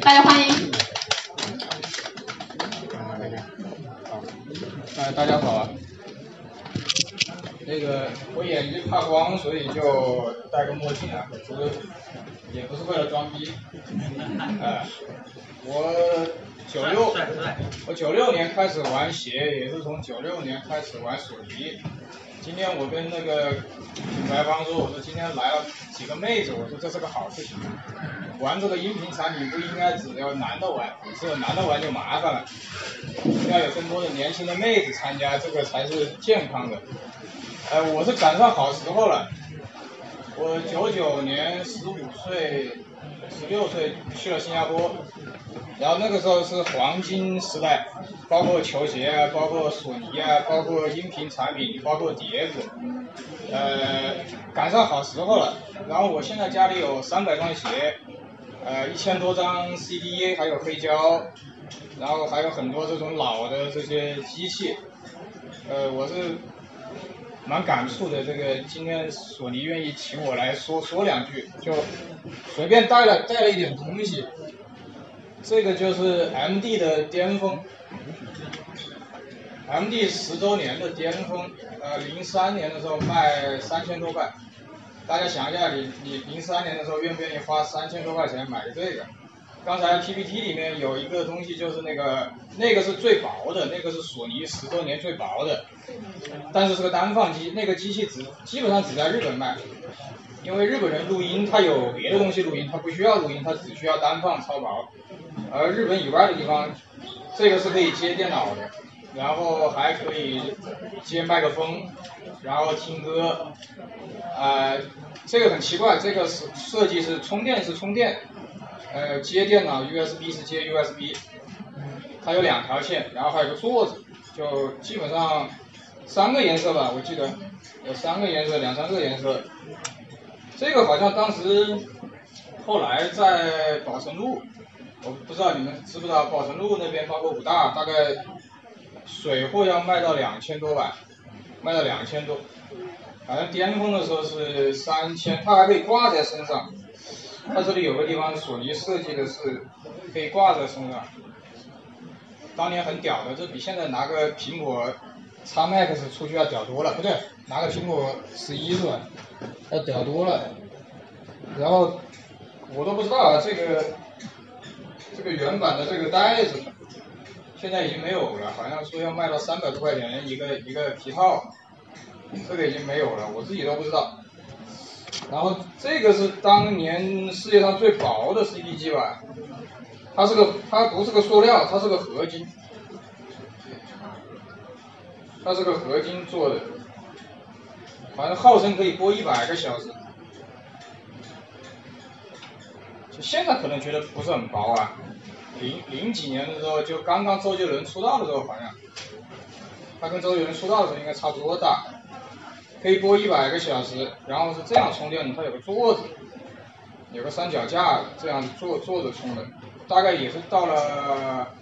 大家欢迎。哎，大家好啊。那个我眼睛怕光，所以就戴个墨镜啊，不是，也不是为了装逼。哎，我九六，我九六年开始玩鞋，也是从九六年开始玩索尼。今天我跟那个品牌方说，我说今天来了几个妹子，我说这是个好事情。玩这个音频产品不应该只有男的玩，只有男的玩就麻烦了，要有更多的年轻的妹子参加，这个才是健康的。呃，我是赶上好时候了。我九九年十五岁、十六岁去了新加坡，然后那个时候是黄金时代，包括球鞋啊，包括索尼啊，包括音频产品，包括碟子，呃，赶上好时候了。然后我现在家里有三百双鞋，呃，一千多张 CD，还有黑胶，然后还有很多这种老的这些机器，呃，我是。蛮感触的，这个今天索尼愿意请我来说说两句，就随便带了带了一点东西。这个就是 MD 的巅峰，MD 十周年的巅峰，呃，零三年的时候卖三千多块，大家想一下，你你零三年的时候愿不愿意花三千多块钱买个这个？刚才 PPT 里面有一个东西，就是那个那个是最薄的，那个是索尼十周年最薄的，但是是个单放机，那个机器只基本上只在日本卖，因为日本人录音他有别的东西录音，他不需要录音，他只需要单放超薄，而日本以外的地方，这个是可以接电脑的，然后还可以接麦克风，然后听歌，呃，这个很奇怪，这个是设计是充电是充电。呃，接电脑 USB 是接 USB，它有两条线，然后还有个座子，就基本上三个颜色吧，我记得有三个颜色，两三个颜色。这个好像当时后来在宝成路，我不知道你们知不知道，宝成路那边包括武大，大概水货要卖到两千多吧，卖到两千多，反正巅峰的时候是三千，它还可以挂在身上。它这里有个地方，索尼设计的是可以挂在身上，当年很屌的，这比现在拿个苹果 X Max 出去要屌多了，不对，拿个苹果十一是吧？要屌多了。然后我都不知道啊，这个这个原版的这个袋子现在已经没有了，好像说要卖到三百多块钱一个一个皮套，这个已经没有了，我自己都不知道。然后这个是当年世界上最薄的 CD 机吧，它是个它不是个塑料，它是个合金，它是个合金做的，反正号称可以播一百个小时。现在可能觉得不是很薄啊，零零几年的时候就刚刚周杰伦出道的时候好像，他跟周杰伦出道的时候应该差不多大。可以播一百个小时，然后是这样充电的，它有个座子，有个三脚架，这样坐坐着充的，大概也是到了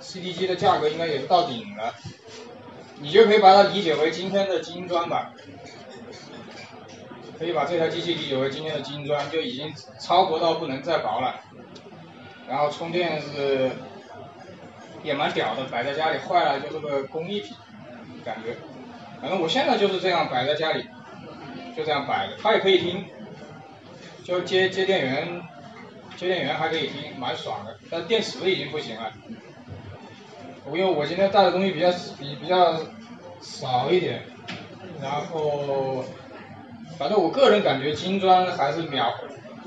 CD 机的价格，应该也是到顶了。你就可以把它理解为今天的金砖吧，可以把这台机器理解为今天的金砖，就已经超薄到不能再薄了。然后充电是也蛮屌的，摆在家里坏了就是个工艺品，感觉。反正我现在就是这样摆在家里，就这样摆着，它也可以听，就接接电源，接电源还可以听，蛮爽的。但电池已经不行了，因为我今天带的东西比较比比较少一点，然后反正我个人感觉金砖还是秒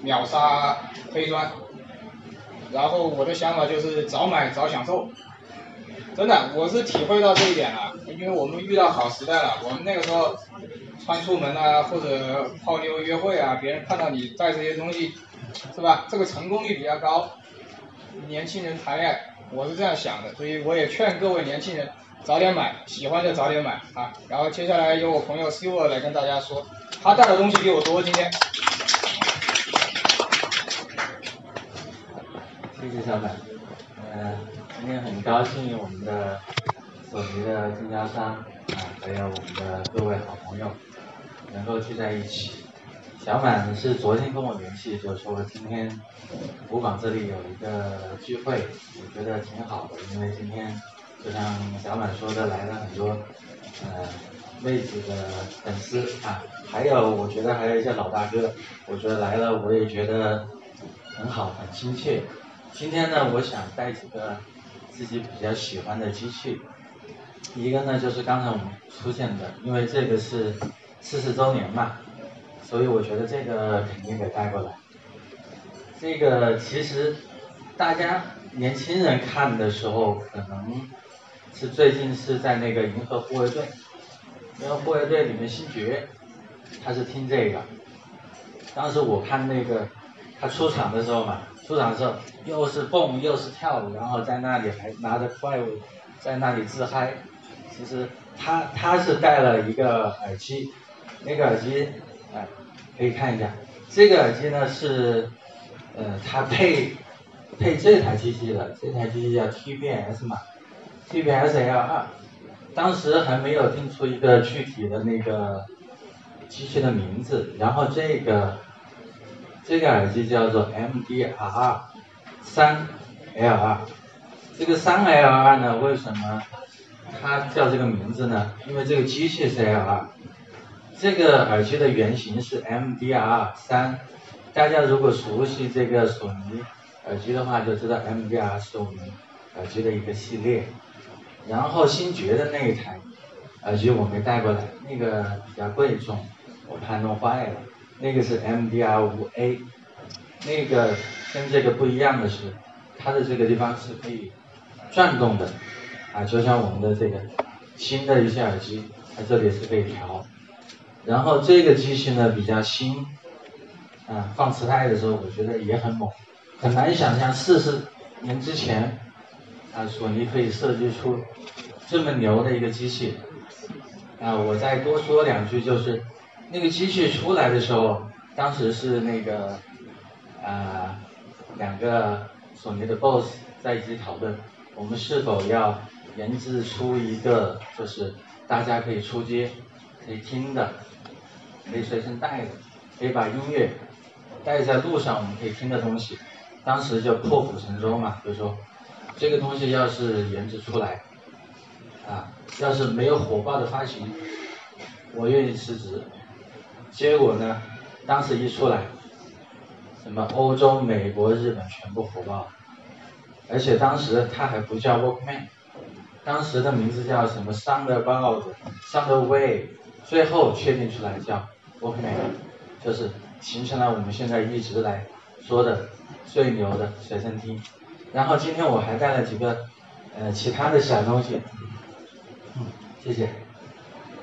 秒杀黑砖，然后我的想法就是早买早享受。真的，我是体会到这一点了，因为我们遇到好时代了。我们那个时候穿出门啊，或者泡妞约会啊，别人看到你带这些东西，是吧？这个成功率比较高。年轻人谈恋爱，我是这样想的，所以我也劝各位年轻人早点买，喜欢就早点买啊。然后接下来由我朋友 Siver 来跟大家说，他带的东西比我多今天。谢谢小满。嗯。今天很高兴我们的索尼的经销商啊，还有我们的各位好朋友能够聚在一起，小满是昨天跟我联系，就说今天舞坊这里有一个聚会，我觉得挺好的，因为今天就像小满说的，来了很多呃妹子的粉丝啊，还有我觉得还有一些老大哥，我觉得来了我也觉得很好，很亲切。今天呢，我想带几个自己比较喜欢的机器，一个呢就是刚才我们出现的，因为这个是四十周年嘛。所以我觉得这个肯定得带过来。这个其实大家年轻人看的时候，可能是最近是在那个银河护卫队，银河护卫队里面星爵，他是听这个。当时我看那个他出场的时候嘛，出场的时候又是蹦又是跳，然后在那里还拿着怪物在那里自嗨。其实他他是戴了一个耳机，那个耳机。哎，可以看一下，这个耳机呢是，呃，它配配这台机器的，这台机器叫 TBS 嘛，TBS L2，当时还没有定出一个具体的那个机器的名字，然后这个这个耳机叫做 MDR 三 L2，这个三 L2 呢，为什么它叫这个名字呢？因为这个机器是 L2。这个耳机的原型是 MDR 三，大家如果熟悉这个索尼耳机的话，就知道 MDR 是我们耳机的一个系列。然后星爵的那一台耳机我没带过来，那个比较贵重，我怕弄坏了。那个是 MDR 五 A，那个跟这个不一样的是，它的这个地方是可以转动的，啊，就像我们的这个新的一些耳机，它这里是可以调。然后这个机器呢比较新，啊，放磁带的时候我觉得也很猛，很难想象四十年之前，啊，索尼可以设计出这么牛的一个机器，啊，我再多说两句，就是那个机器出来的时候，当时是那个啊两个索尼的 boss 在一起讨论，我们是否要研制出一个就是大家可以出街可以听的。可以随身带的，可以把音乐带在路上，我们可以听的东西。当时就破釜沉舟嘛，就说这个东西要是研制出来，啊，要是没有火爆的发行，我愿意辞职。结果呢，当时一出来，什么欧洲、美国、日本全部火爆，而且当时它还不叫 Walkman，当时的名字叫什么 Soundabout，Soundwave，最后确定出来叫。OK，就是形成了我们现在一直来说的最牛的随身听。然后今天我还带了几个呃其他的小东西，嗯，谢谢。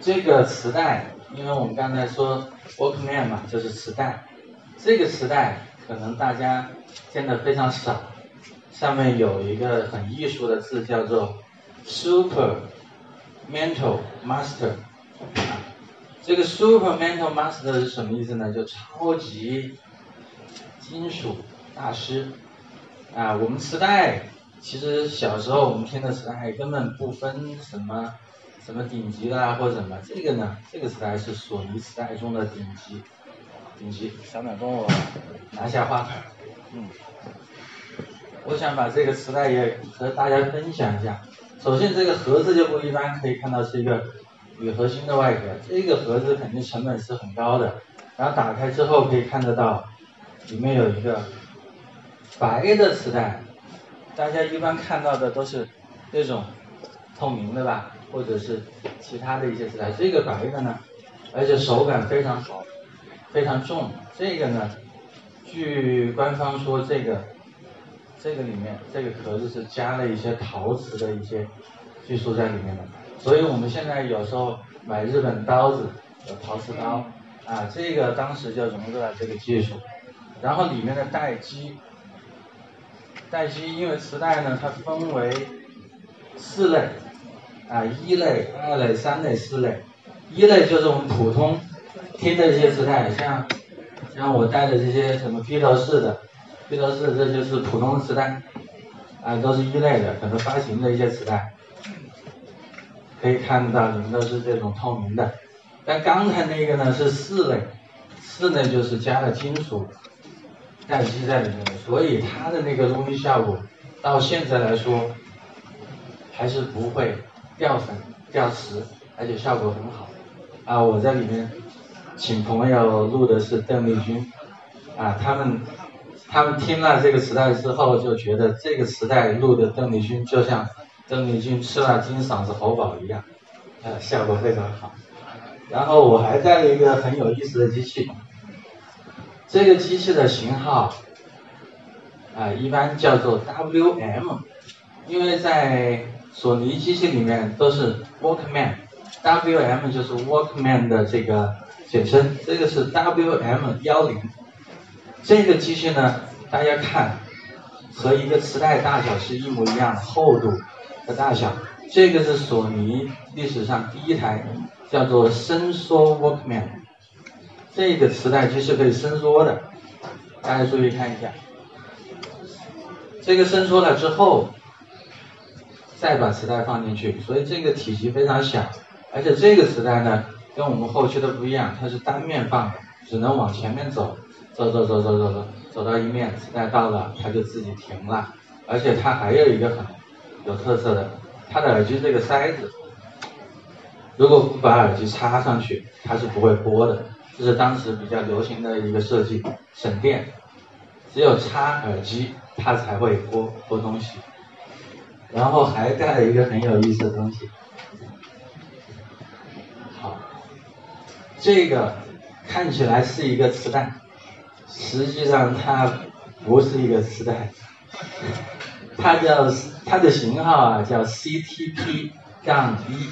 这个磁带，因为我们刚才说 Walkman 嘛，就是磁带。这个磁带可能大家见的非常少，上面有一个很艺术的字叫做 Super Mental Master。这个 Super Mental Master 是什么意思呢？就超级金属大师啊！我们磁带其实小时候我们听的磁带根本不分什么什么顶级的啊或者什么，这个呢，这个磁带是索尼磁带中的顶级顶级。小满帮我拿下话筒，嗯，我想把这个磁带也和大家分享一下。首先这个盒子就不一般，可以看到是一个。铝合金的外壳，这个盒子肯定成本是很高的。然后打开之后可以看得到，里面有一个白的磁带，大家一般看到的都是那种透明的吧，或者是其他的一些磁带。这个白的呢，而且手感非常好，非常重。这个呢，据官方说，这个这个里面这个壳子是加了一些陶瓷的一些技术在里面的。所以我们现在有时候买日本刀子，有陶瓷刀，啊，这个当时就融入了这个技术。然后里面的待机，待机，因为磁带呢，它分为四类，啊，一类、二类、三类、四类。一类就是我们普通听的一些磁带，像像我带的这些什么披头士的，披头士这就是普通磁带，啊，都是一类的，可能发行的一些磁带。可以看到，里面都是这种透明的。但刚才那个呢是四类，四类就是加了金属待机在里面的，所以它的那个录音效果到现在来说还是不会掉粉掉磁，而且效果很好。啊，我在里面请朋友录的是邓丽君，啊，他们他们听了这个磁带之后就觉得这个磁带录的邓丽君就像邓丽君吃了金嗓子喉宝一样，啊，效果非常好。然后我还带了一个很有意思的机器，这个机器的型号啊一般叫做 WM，因为在索尼机器里面都是 Walkman。WM 就是 Walkman 的这个简称，这个是 WM 幺零。这个机器呢，大家看和一个磁带大小是一模一样的，厚度和大小。这个是索尼历史上第一台叫做伸缩 Walkman，这个磁带机是可以伸缩的，大家注意看一下。这个伸缩了之后，再把磁带放进去，所以这个体积非常小。而且这个磁带呢，跟我们后期的不一样，它是单面放的，只能往前面走，走走走走走走，走到一面，磁带到了，它就自己停了。而且它还有一个很有特色的，它的耳机这个塞子，如果不把耳机插上去，它是不会播的。这是当时比较流行的一个设计，省电。只有插耳机，它才会播播东西。然后还带了一个很有意思的东西。好这个看起来是一个磁带，实际上它不是一个磁带，它叫它的型号啊叫 CTP 杠一，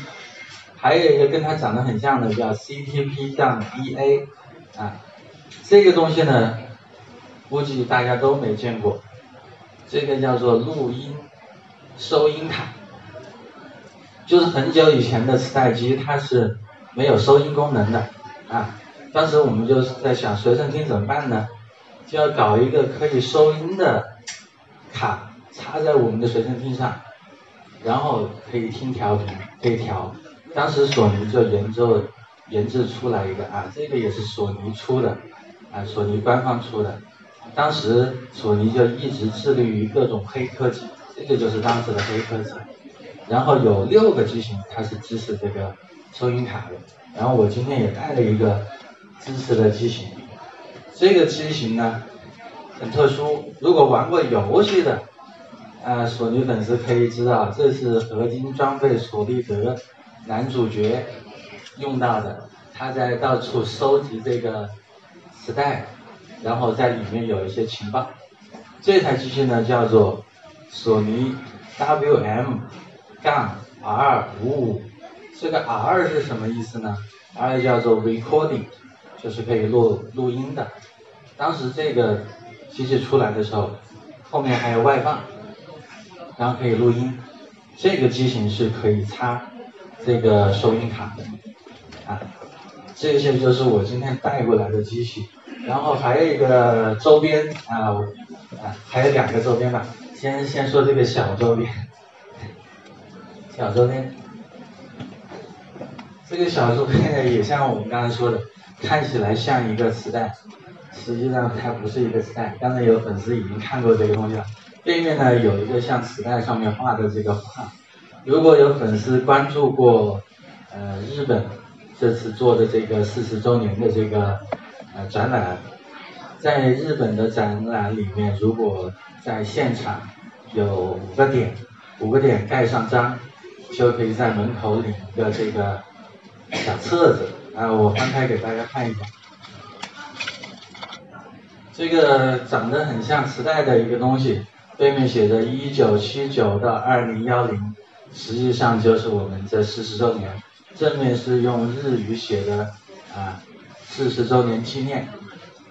还有一个跟它长得很像的叫 CTP 杠一 A 啊，这个东西呢估计大家都没见过，这个叫做录音收音卡，就是很久以前的磁带机它是没有收音功能的。啊，当时我们就是在想随身听怎么办呢？就要搞一个可以收音的卡插在我们的随身听上，然后可以听调频，可以调。当时索尼就研究研制出来一个啊，这个也是索尼出的，啊，索尼官方出的。当时索尼就一直致力于各种黑科技，这就是当时的黑科技。然后有六个机型，它是支持这个收音卡的。然后我今天也带了一个支持的机型，这个机型呢很特殊，如果玩过游戏的啊索尼粉丝可以知道，这是合金装备索利德男主角用到的，他在到处收集这个磁带，然后在里面有一些情报。这台机器呢叫做索尼 WM 杠 R 五五。这个 R 是什么意思呢？R 叫做 recording，就是可以录录音的。当时这个机器出来的时候，后面还有外放，然后可以录音。这个机型是可以插这个收音卡的。啊，这些就是我今天带过来的机器。然后还有一个周边啊，啊，还有两个周边吧。先先说这个小周边，小周边。这个小周边也像我们刚才说的，看起来像一个磁带，实际上它不是一个磁带。刚才有粉丝已经看过这个东西了。背面呢有一个像磁带上面画的这个画。如果有粉丝关注过呃日本这次做的这个四十周年的这个呃展览，在日本的展览里面，如果在现场有五个点，五个点盖上章，就可以在门口领一个这个。小册子啊，我翻开给大家看一下。这个长得很像磁带的一个东西，背面写着一九七九到二零幺零，实际上就是我们这四十周年。正面是用日语写的啊，四十周年纪念。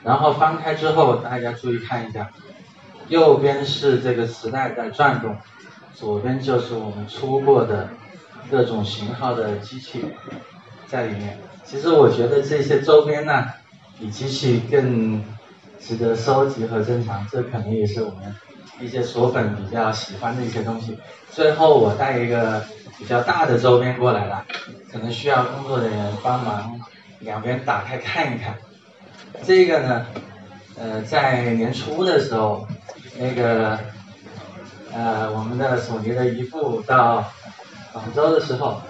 然后翻开之后，大家注意看一下，右边是这个磁带在转动，左边就是我们出过的各种型号的机器。在里面，其实我觉得这些周边呢，比机器更值得收集和珍藏。这可能也是我们一些锁粉比较喜欢的一些东西。最后我带一个比较大的周边过来了，可能需要工作人员帮忙两边打开看一看。这个呢，呃，在年初的时候，那个呃，我们的索尼的姨父到广州的时候，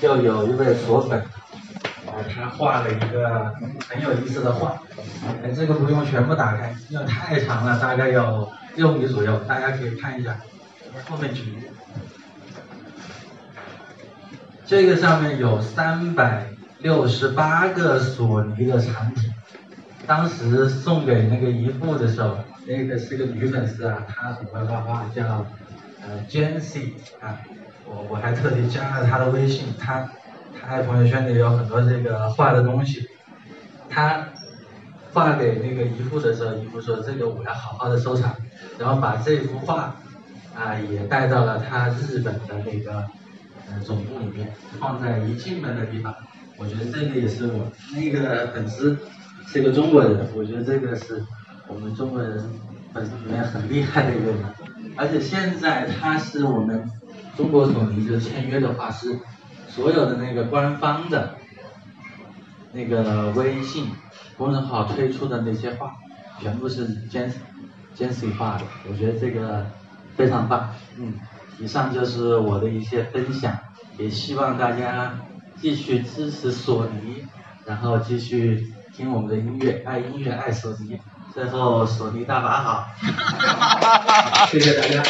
就有一位索粉，呃，他画了一个很有意思的画，呃，这个不用全部打开，因为太长了，大概有六米左右，大家可以看一下后面举。这个上面有三百六十八个索尼的产品，当时送给那个姨父的时候，那个是个女粉丝啊，她很会画画，叫呃 Jancy 啊，我我还特地加了她的微信，她她在朋友圈里有很多这个画的东西，她画给那个姨父的时候，姨父说这个我要好好的收藏，然后把这幅画啊也带到了他日本的那个。呃，总部里面放在一进门的地方，我觉得这个也是我那个粉丝是一个中国人，我觉得这个是我们中国人粉丝里面很厉害的一个人，而且现在他是我们中国索尼就签约的画师，所有的那个官方的那个微信公众号推出的那些画，全部是 Jan Jancy 画的，我觉得这个非常棒，嗯。以上就是我的一些分享，也希望大家继续支持索尼，然后继续听我们的音乐，爱音乐爱索尼，最后索尼大法好，谢谢大家。